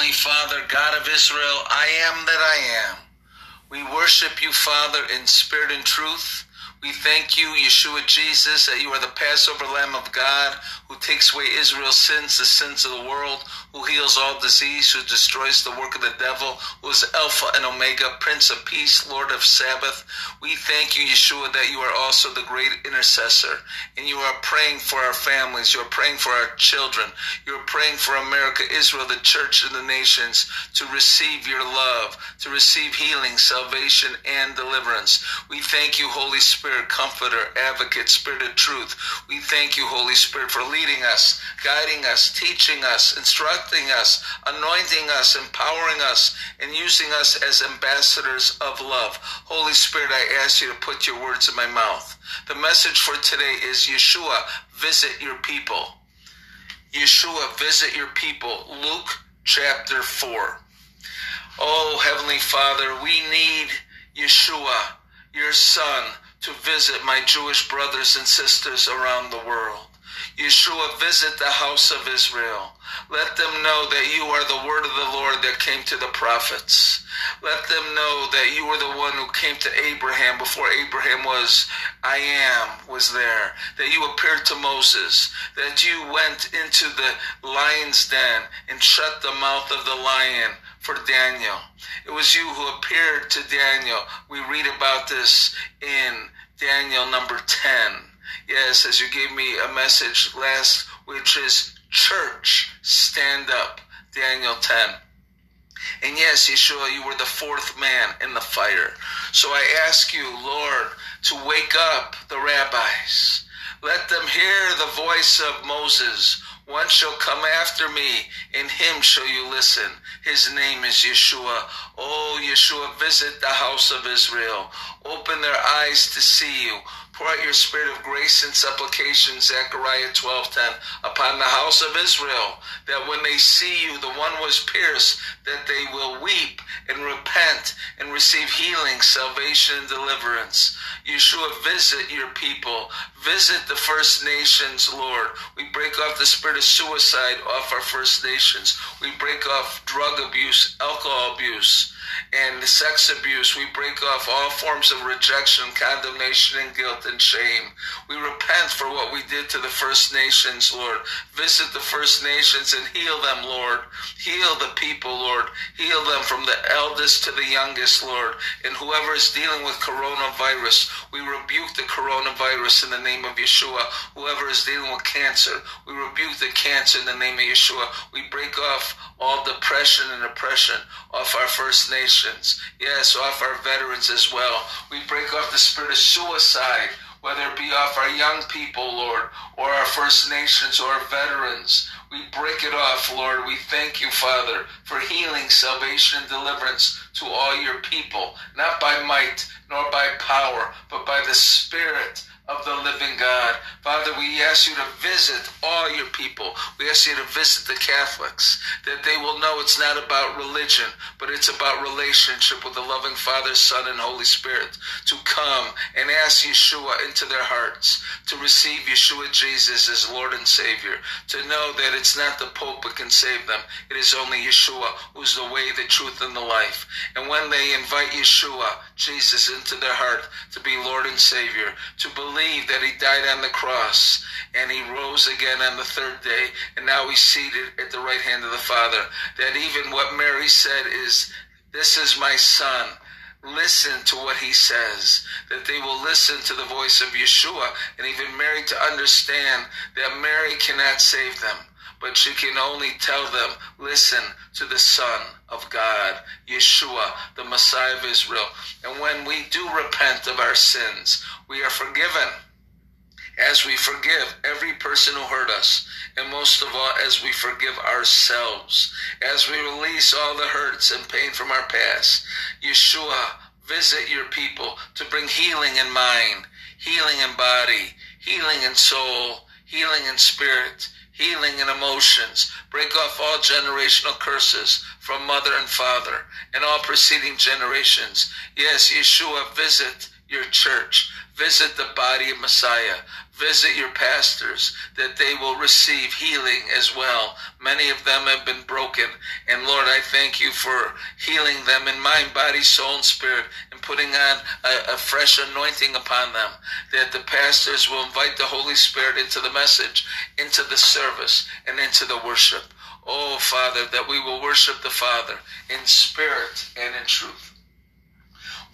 Heavenly Father, God of Israel, I am that I am. We worship you, Father, in spirit and truth. We thank you, Yeshua Jesus, that you are the Passover Lamb of God who takes away Israel's sins, the sins of the world, who heals all disease, who destroys the work of the devil, who is Alpha and Omega, Prince of Peace, Lord of Sabbath. We thank you, Yeshua, that you are also the great intercessor, and you are praying for our families, you are praying for our children, you are praying for America, Israel, the church, and the nations to receive your love, to receive healing, salvation, and deliverance. We thank you, Holy Spirit, Comforter, Advocate, Spirit of Truth. We thank you, Holy Spirit, for leading us, guiding us, teaching us, instructing us, anointing us, empowering us, and using us as ambassadors of love. Holy Spirit, I ask you to put your words in my mouth. The message for today is Yeshua, visit your people. Yeshua, visit your people. Luke chapter 4. Oh, Heavenly Father, we need Yeshua, your Son, to visit my Jewish brothers and sisters around the world. Yeshua, visit the house of Israel. Let them know that you are the word of the Lord that came to the prophets. Let them know that you were the one who came to Abraham before Abraham was, I am, was there. That you appeared to Moses. That you went into the lion's den and shut the mouth of the lion for Daniel. It was you who appeared to Daniel. We read about this in Daniel number 10. Yes, as you gave me a message last, which is church, stand up. Daniel 10. And yes, Yeshua, you were the fourth man in the fire. So I ask you, Lord, to wake up the rabbis. Let them hear the voice of Moses. One shall come after me, and him shall you listen. His name is Yeshua. Oh, Yeshua, visit the house of Israel. Open their eyes to see you. Pour out your spirit of grace and supplication, Zechariah 12:10, upon the house of Israel, that when they see you, the one was pierced, that they will weep and repent and receive healing, salvation, and deliverance. Yeshua, visit your people. Visit the First Nations, Lord. We break off the spirit of suicide off our First Nations. We break off drug abuse, alcohol abuse and sex abuse. We break off all forms of rejection, condemnation, and guilt and shame. We repent for what we did to the First Nations, Lord. Visit the First Nations and heal them, Lord. Heal the people, Lord. Heal them from the eldest to the youngest, Lord. And whoever is dealing with coronavirus, we rebuke the coronavirus in the name of Yeshua. Whoever is dealing with cancer, we rebuke the cancer in the name of Yeshua. We break off all depression and oppression off our First Nations. Yes, off our veterans as well. We break off the spirit of suicide, whether it be off our young people, Lord, or our First Nations or our veterans. We break it off, Lord. We thank you, Father, for healing, salvation, and deliverance to all your people, not by might nor by power, but by the Spirit of the living God. Father, we ask you to visit all your people. We ask you to visit the Catholics, that they will know it's not about religion, but it's about relationship with the loving Father, Son, and Holy Spirit, to come and ask Yeshua into their hearts, to receive Yeshua Jesus as Lord and Savior, to know that it's not the Pope that can save them. It is only Yeshua who's the way, the truth, and the life. And when they invite Yeshua, Jesus, into their heart to be Lord and Savior, to believe believe that he died on the cross and he rose again on the third day and now he's seated at the right hand of the Father. That even what Mary said is, This is my son. Listen to what he says. That they will listen to the voice of Yeshua and even Mary to understand that Mary cannot save them but she can only tell them, listen to the Son of God, Yeshua, the Messiah of Israel. And when we do repent of our sins, we are forgiven as we forgive every person who hurt us, and most of all, as we forgive ourselves, as we release all the hurts and pain from our past. Yeshua, visit your people to bring healing in mind, healing in body, healing in soul, healing in spirit, healing and emotions. Break off all generational curses from mother and father and all preceding generations. Yes, Yeshua, visit your church. Visit the body of Messiah. Visit your pastors that they will receive healing as well. Many of them have been broken. And Lord, I thank you for healing them in mind, body, soul, and spirit and putting on a, a fresh anointing upon them. That the pastors will invite the Holy Spirit into the message, into the service, and into the worship. Oh, Father, that we will worship the Father in spirit and in truth.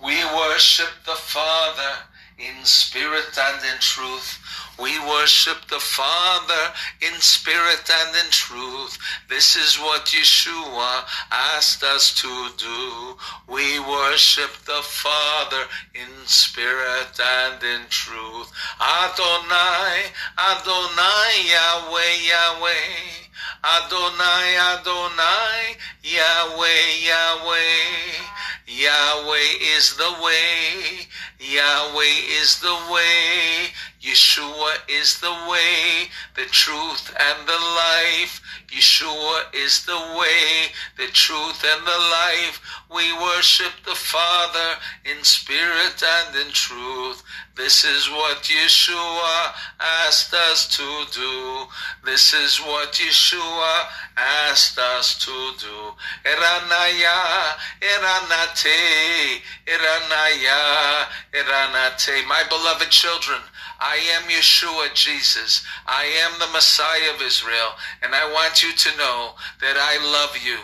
We worship the Father in spirit and in truth. We worship the Father in spirit and in truth. This is what Yeshua asked us to do. We worship the Father in spirit and in truth. Adonai, Adonai, Yahweh, Yahweh. Adonai, Adonai, Yahweh, Yahweh. Yahweh is the way. Yahweh is the way. Yeshua is the way, the truth, and the life. Yeshua is the way, the truth, and the life. We worship the Father in spirit and in truth. This is what Yeshua asked us to do. This is what Yeshua asked us to do. Eranaya, Eranate, Eranaya, Eranate. My beloved children, I am Yeshua, Jesus. I am the Messiah of Israel. And I want you to know that I love you.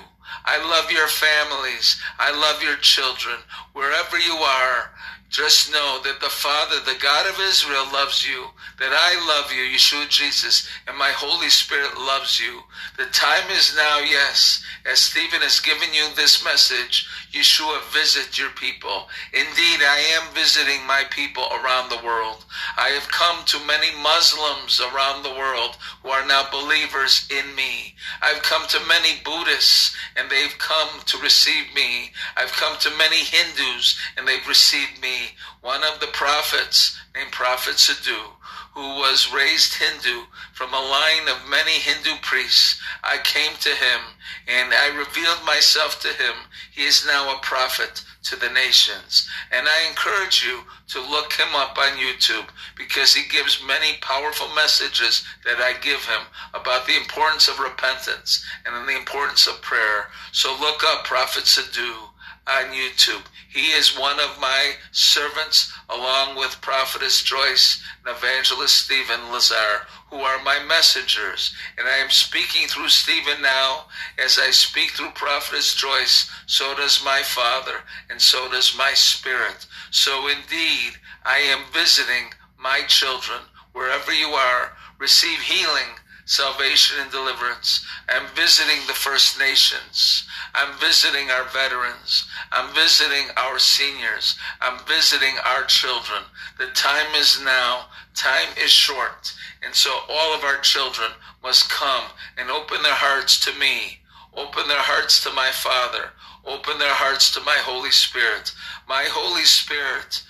I love your families. I love your children. Wherever you are, just know that the Father, the God of Israel, loves you, that I love you, Yeshua Jesus, and my Holy Spirit loves you. The time is now, yes, as Stephen has given you this message, Yeshua, visit your people. Indeed, I am visiting my people around the world. I have come to many Muslims around the world who are now believers in me. I've come to many Buddhists and they've come to receive me. I've come to many Hindus and they've received me. One of the prophets named Prophet Sadhu who was raised Hindu from a line of many Hindu priests. I came to him and I revealed myself to him. He is now a prophet to the nations. And I encourage you to look him up on YouTube because he gives many powerful messages that I give him about the importance of repentance and the importance of prayer. So look up Prophet Sadhu on YouTube. He is one of my servants, along with Prophetess Joyce and Evangelist Stephen Lazar, who are my messengers. And I am speaking through Stephen now. As I speak through Prophetess Joyce, so does my Father, and so does my Spirit. So indeed, I am visiting my children wherever you are. Receive healing salvation and deliverance. I'm visiting the First Nations. I'm visiting our veterans. I'm visiting our seniors. I'm visiting our children. The time is now. Time is short. And so all of our children must come and open their hearts to me, open their hearts to my Father, open their hearts to my Holy Spirit. My Holy Spirit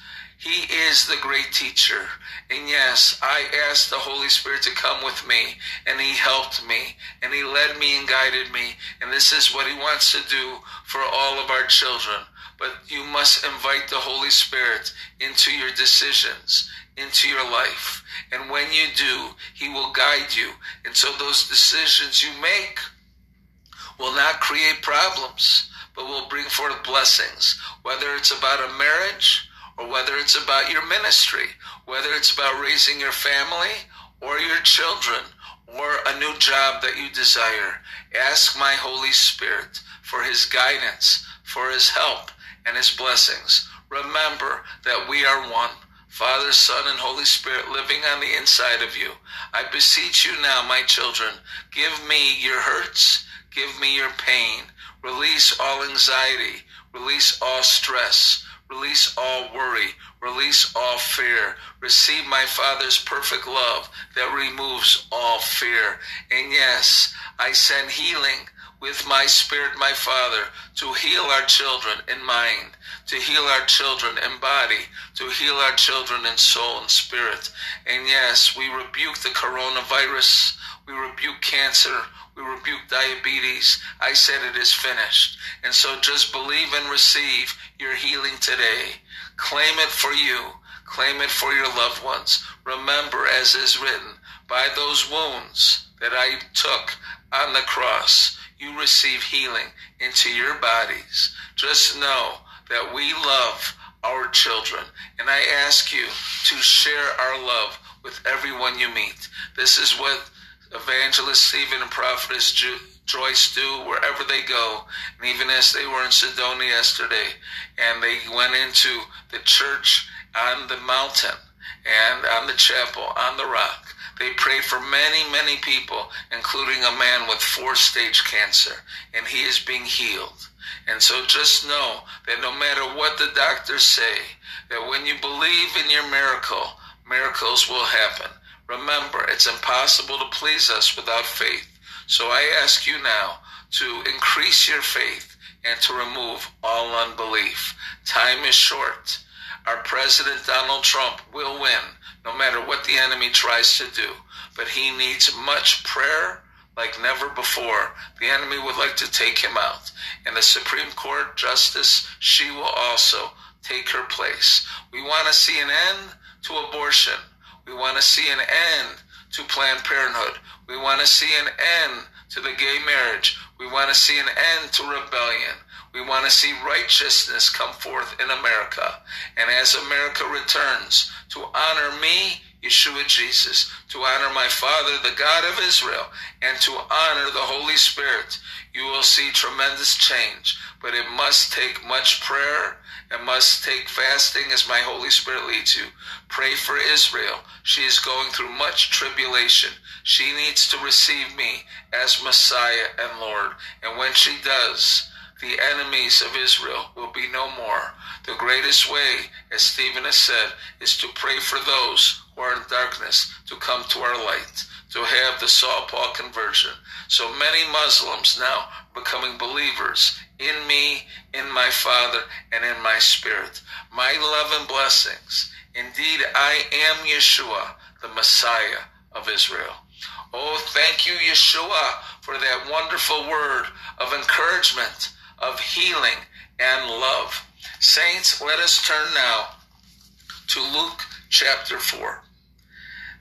he is the great teacher. And yes, I asked the Holy Spirit to come with me, and He helped me, and He led me and guided me. And this is what He wants to do for all of our children. But you must invite the Holy Spirit into your decisions, into your life. And when you do, He will guide you. And so those decisions you make will not create problems, but will bring forth blessings. Whether it's about a marriage, or whether it's about your ministry, whether it's about raising your family or your children or a new job that you desire. Ask my Holy Spirit for his guidance, for his help, and his blessings. Remember that we are one. Father, Son, and Holy Spirit living on the inside of you. I beseech you now, my children, give me your hurts, give me your pain, release all anxiety, release all stress, Release all worry. Release all fear. Receive my Father's perfect love that removes all fear. And yes, I send healing with my spirit, my Father, to heal our children in mind, to heal our children in body, to heal our children in soul and spirit. And yes, we rebuke the coronavirus. We rebuke cancer. We rebuke diabetes. I said it is finished. And so just believe and receive your healing today. Claim it for you. Claim it for your loved ones. Remember, as is written, by those wounds that I took on the cross, you receive healing into your bodies. Just know that we love our children. And I ask you to share our love with everyone you meet. This is what Evangelist Stephen and Prophetess Joyce do wherever they go. And even as they were in Sedona yesterday, and they went into the church on the mountain and on the chapel on the rock. They prayed for many, many people, including a man with four stage cancer, and he is being healed. And so just know that no matter what the doctors say, that when you believe in your miracle, miracles will happen. Remember, it's impossible to please us without faith. So I ask you now to increase your faith and to remove all unbelief. Time is short. Our President Donald Trump will win no matter what the enemy tries to do. But he needs much prayer like never before. The enemy would like to take him out. And the Supreme Court Justice, she will also take her place. We want to see an end to abortion. We want to see an end to Planned Parenthood. We want to see an end to the gay marriage. We want to see an end to rebellion. We want to see righteousness come forth in America. And as America returns to honor me, Yeshua Jesus, to honor my Father, the God of Israel, and to honor the Holy Spirit, you will see tremendous change. But it must take much prayer and must take fasting as my Holy Spirit leads you. Pray for Israel. She is going through much tribulation. She needs to receive me as Messiah and Lord. And when she does, the enemies of Israel will be no more. The greatest way, as Stephen has said, is to pray for those who are in darkness to come to our light, to have the Saul Paul conversion. So many Muslims now becoming believers in me, in my Father, and in my Spirit. My love and blessings. Indeed, I am Yeshua, the Messiah of Israel. Oh, thank you, Yeshua, for that wonderful word of encouragement, of healing, and love. Saints, let us turn now to Luke chapter 4.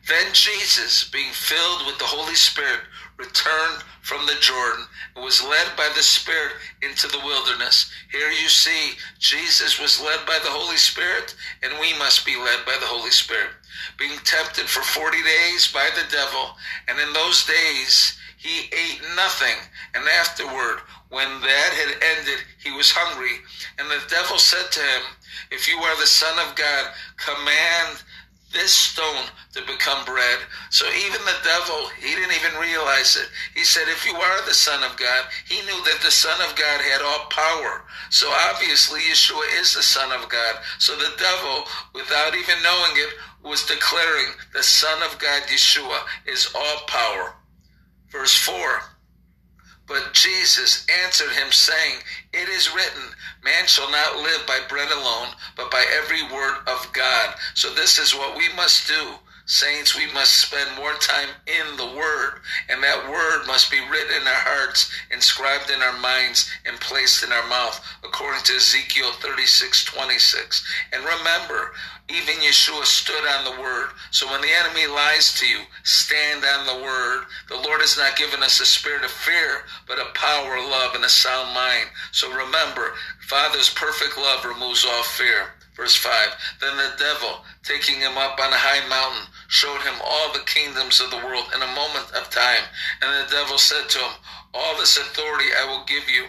Then Jesus, being filled with the Holy Spirit, returned from the Jordan and was led by the Spirit into the wilderness. Here you see, Jesus was led by the Holy Spirit, and we must be led by the Holy Spirit. Being tempted for 40 days by the devil, and in those days he ate nothing, and afterward, when that had ended, he was hungry. And the devil said to him, If you are the Son of God, command this stone to become bread. So even the devil, he didn't even realize it. He said, if you are the Son of God, he knew that the Son of God had all power. So obviously Yeshua is the Son of God. So the devil, without even knowing it, was declaring the Son of God, Yeshua, is all power. Verse 4 but Jesus answered him, saying, It is written, Man shall not live by bread alone, but by every word of God. So this is what we must do. Saints, we must spend more time in the Word, and that Word must be written in our hearts, inscribed in our minds, and placed in our mouth, according to Ezekiel 36 26. And remember, even Yeshua stood on the word. So when the enemy lies to you, stand on the word. The Lord has not given us a spirit of fear, but a power, love, and a sound mind. So remember, Father's perfect love removes all fear. Verse 5 Then the devil, taking him up on a high mountain, showed him all the kingdoms of the world in a moment of time. And the devil said to him, All this authority I will give you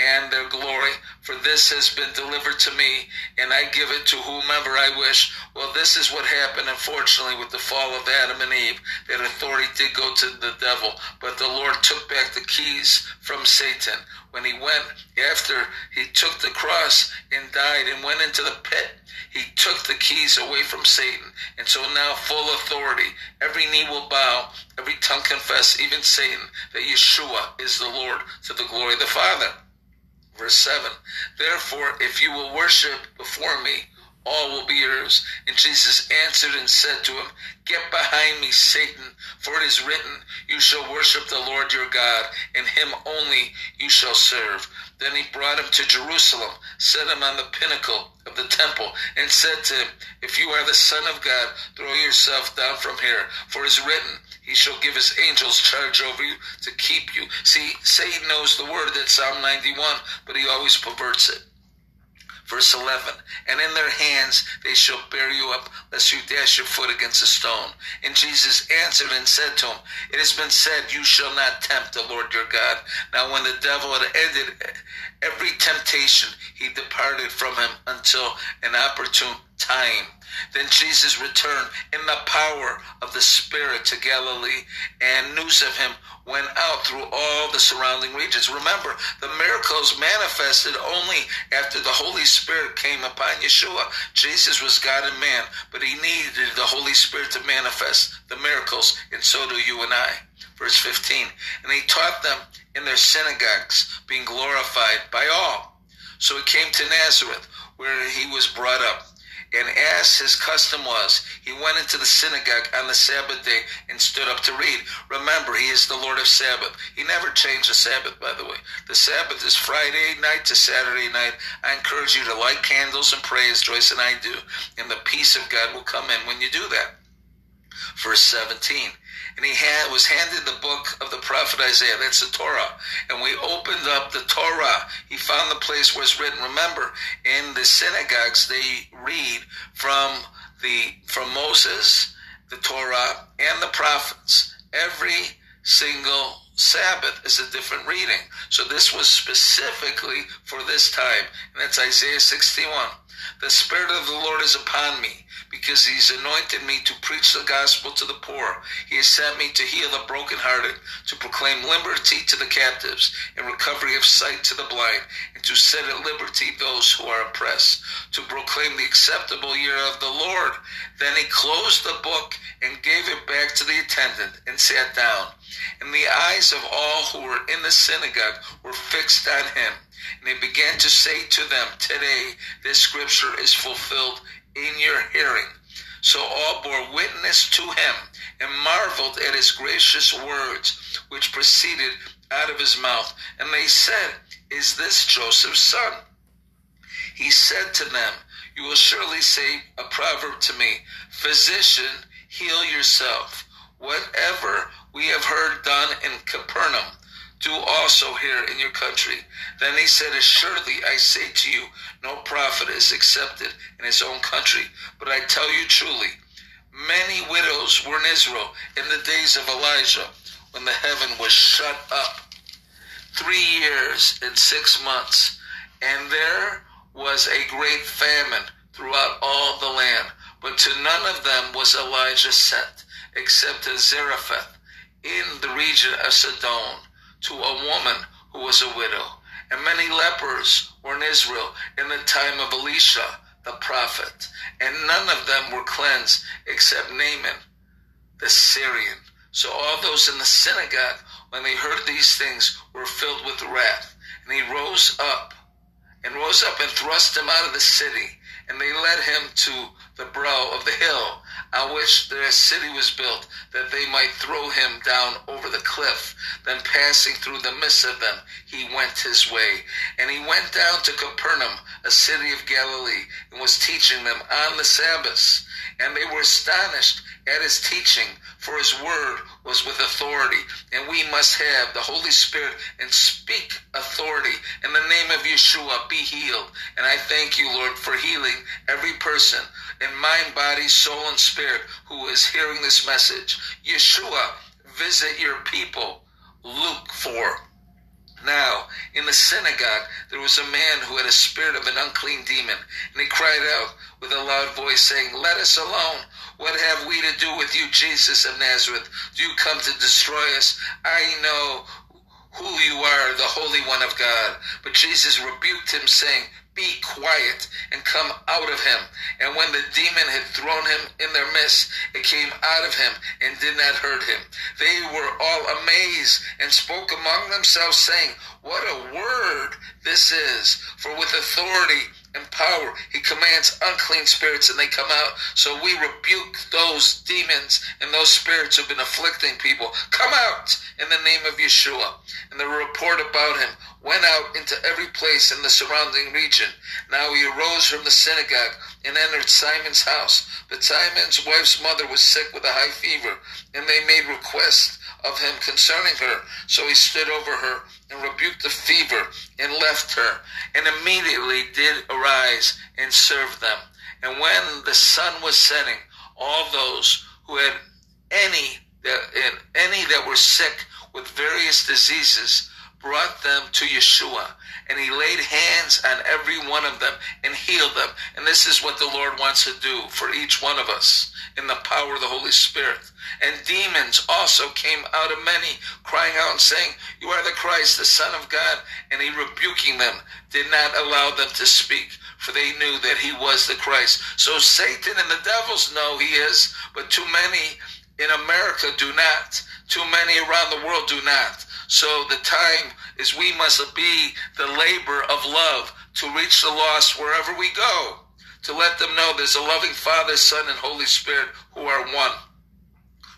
and their glory, for this has been delivered to me, and I give it to whomever I wish. Well, this is what happened, unfortunately, with the fall of Adam and Eve. That authority did go to the devil, but the Lord took back the keys from Satan. When he went, after he took the cross and died and went into the pit, he took the keys away from Satan. And so now, full authority, every knee will bow, every tongue confess, even Satan, that Yeshua is the Lord to the glory of the Father. Verse 7 Therefore, if you will worship before me, all will be yours. And Jesus answered and said to him, Get behind me, Satan, for it is written, You shall worship the Lord your God, and him only you shall serve. Then he brought him to Jerusalem, set him on the pinnacle of the temple, and said to him, If you are the Son of God, throw yourself down from here, for it is written, he shall give his angels charge over you to keep you. See, Satan knows the word, that's Psalm 91, but he always perverts it. Verse 11, and in their hands they shall bear you up, lest you dash your foot against a stone. And Jesus answered and said to him, It has been said, You shall not tempt the Lord your God. Now, when the devil had ended every temptation, he departed from him until an opportune time. Then Jesus returned in the power of the Spirit to Galilee, and news of him went out through all the surrounding regions. Remember, the miracles manifested only after the Holy Spirit came upon Yeshua. Jesus was God and man, but he needed the Holy Spirit to manifest the miracles, and so do you and I. Verse 15, and he taught them in their synagogues, being glorified by all. So he came to Nazareth, where he was brought up. And as his custom was, he went into the synagogue on the Sabbath day and stood up to read. Remember, he is the Lord of Sabbath. He never changed the Sabbath, by the way. The Sabbath is Friday night to Saturday night. I encourage you to light candles and pray as Joyce and I do, and the peace of God will come in when you do that. Verse 17 and he had, was handed the book of the prophet Isaiah. That's the Torah. And we opened up the Torah. He found the place where it's written. Remember, in the synagogues, they read from the from Moses, the Torah, and the prophets. Every single Sabbath is a different reading. So this was specifically for this time. And that's Isaiah 61. The Spirit of the Lord is upon me because he's anointed me to preach the gospel to the poor. He has sent me to heal the brokenhearted, to proclaim liberty to the captives, and recovery of sight to the blind, and to set at liberty those who are oppressed, to proclaim the acceptable year of the Lord. Then he closed the book and gave it back to the attendant and sat down. And the eyes of all who were in the synagogue were fixed on him. And he to say to them, Today this scripture is fulfilled in your hearing. So all bore witness to him and marveled at his gracious words, which proceeded out of his mouth. And they said, Is this Joseph's son? He said to them, You will surely say a proverb to me, Physician, heal yourself. Whatever we have heard done in Capernaum, do also here in your country. Then he said, Assuredly I say to you, no prophet is accepted in his own country. But I tell you truly, many widows were in Israel in the days of Elijah, when the heaven was shut up. Three years and six months, and there was a great famine throughout all the land. But to none of them was Elijah sent, except to Zarephath in the region of Sidon to a woman who was a widow. And many lepers were in Israel in the time of Elisha the prophet, and none of them were cleansed except Naaman the Syrian. So all those in the synagogue, when they heard these things, were filled with wrath. And he rose up and rose up and thrust him out of the city. And they led him to the brow of the hill on which their city was built, that they might throw him down over the cliff. Then passing through the midst of them, he went his way. And he went down to Capernaum, a city of Galilee, and was teaching them on the Sabbaths. And they were astonished at his teaching, for his word was with authority. And we must have the Holy Spirit and speak authority. In the name of Yeshua, be healed. And I thank you, Lord, for healing every person in mind, body, soul, and spirit who is hearing this message. Yeshua, visit your people. Luke 4. Now, in the synagogue, there was a man who had a spirit of an unclean demon, and he cried out with a loud voice, saying, Let us alone. What have we to do with you, Jesus of Nazareth? Do you come to destroy us? I know who you are, the Holy One of God. But Jesus rebuked him, saying, be quiet and come out of him. And when the demon had thrown him in their midst, it came out of him and did not hurt him. They were all amazed and spoke among themselves, saying, What a word this is! For with authority and power. He commands unclean spirits and they come out. So we rebuke those demons and those spirits who've been afflicting people. Come out in the name of Yeshua. And the report about him went out into every place in the surrounding region. Now he arose from the synagogue and entered Simon's house. But Simon's wife's mother was sick with a high fever, and they made request of him concerning her. So he stood over her and rebuked the fever and left her, and immediately did arise and serve them. And when the sun was setting, all those who had any that any that were sick with various diseases brought them to Yeshua, and he laid hands on every one of them and healed them. And this is what the Lord wants to do for each one of us in the power of the Holy Spirit. And demons also came out of many, crying out and saying, You are the Christ, the Son of God. And he rebuking them, did not allow them to speak, for they knew that he was the Christ. So Satan and the devils know he is, but too many in America do not. Too many around the world do not. So the time is we must be the labor of love to reach the lost wherever we go, to let them know there's a loving Father, Son, and Holy Spirit who are one.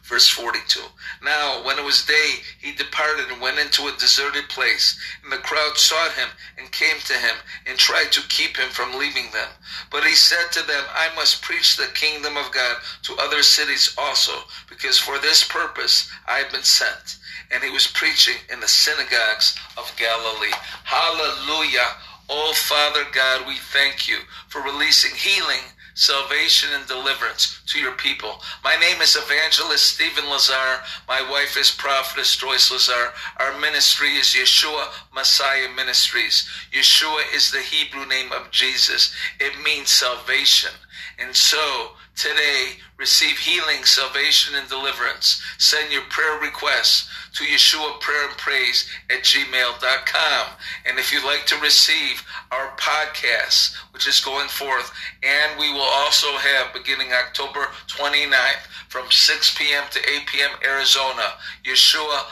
Verse 42. Now, when it was day, he departed and went into a deserted place. And the crowd sought him and came to him and tried to keep him from leaving them. But he said to them, I must preach the kingdom of God to other cities also, because for this purpose I have been sent and he was preaching in the synagogues of Galilee. Hallelujah. Oh, Father God, we thank you for releasing healing, salvation, and deliverance to your people. My name is Evangelist Stephen Lazar. My wife is Prophetess Joyce Lazar. Our ministry is Yeshua Messiah Ministries. Yeshua is the Hebrew name of Jesus. It means salvation. And so, today, receive healing, salvation, and deliverance. Send your prayer requests to Yeshua Prayer and Praise at gmail.com. And if you'd like to receive our podcast, which is going forth, and we will also have beginning October 29th from 6 p.m. to 8 p.m. Arizona, Yeshua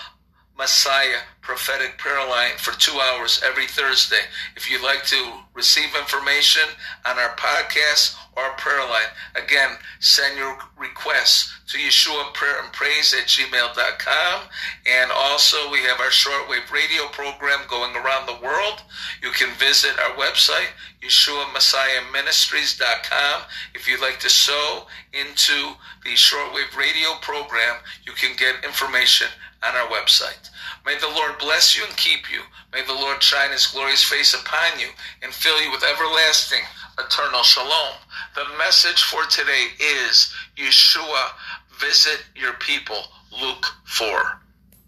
Messiah prophetic prayer line for two hours every Thursday. If you'd like to receive information on our podcast or prayer line, again, send your requests to Yeshua Prayer and Praise at gmail.com. And also, we have our shortwave radio program going around the world. You can visit our website, YeshuaMessiahMinistries.com. If you'd like to sow into the shortwave radio program, you can get information on our website. May the Lord bless you and keep you. May the Lord shine his glorious face upon you and fill you with everlasting, eternal shalom. The message for today is Yeshua, visit your people. Luke 4.